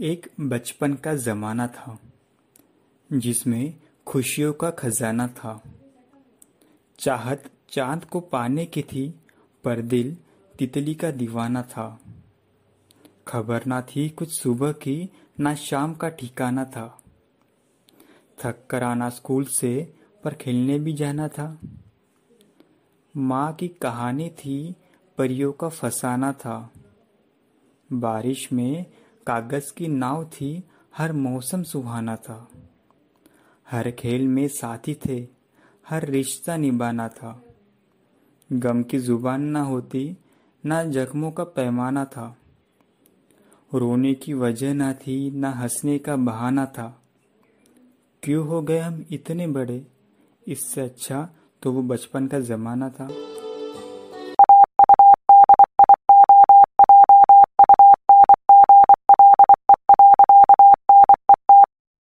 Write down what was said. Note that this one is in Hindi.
एक बचपन का जमाना था, जिसमें खुशियों का खजाना था। चाहत चाँद को पाने की थी, पर दिल तितली का दीवाना था। खबर ना थी कुछ सुबह की, ना शाम का ठिकाना था। थक कर आना स्कूल से, पर खेलने भी जाना था। माँ की कहानी थी, परियों का फसाना था। बारिश में कागज़ की नाव थी, हर मौसम सुहाना था। हर खेल में साथी थे, हर रिश्ता निभाना था। गम की ज़ुबान ना होती, ना जख्मों का पैमाना था। रोने की वजह ना थी, ना हंसने का बहाना था। क्यों हो गए हम इतने बड़े? इससे अच्छा तो वो बचपन का जमाना था।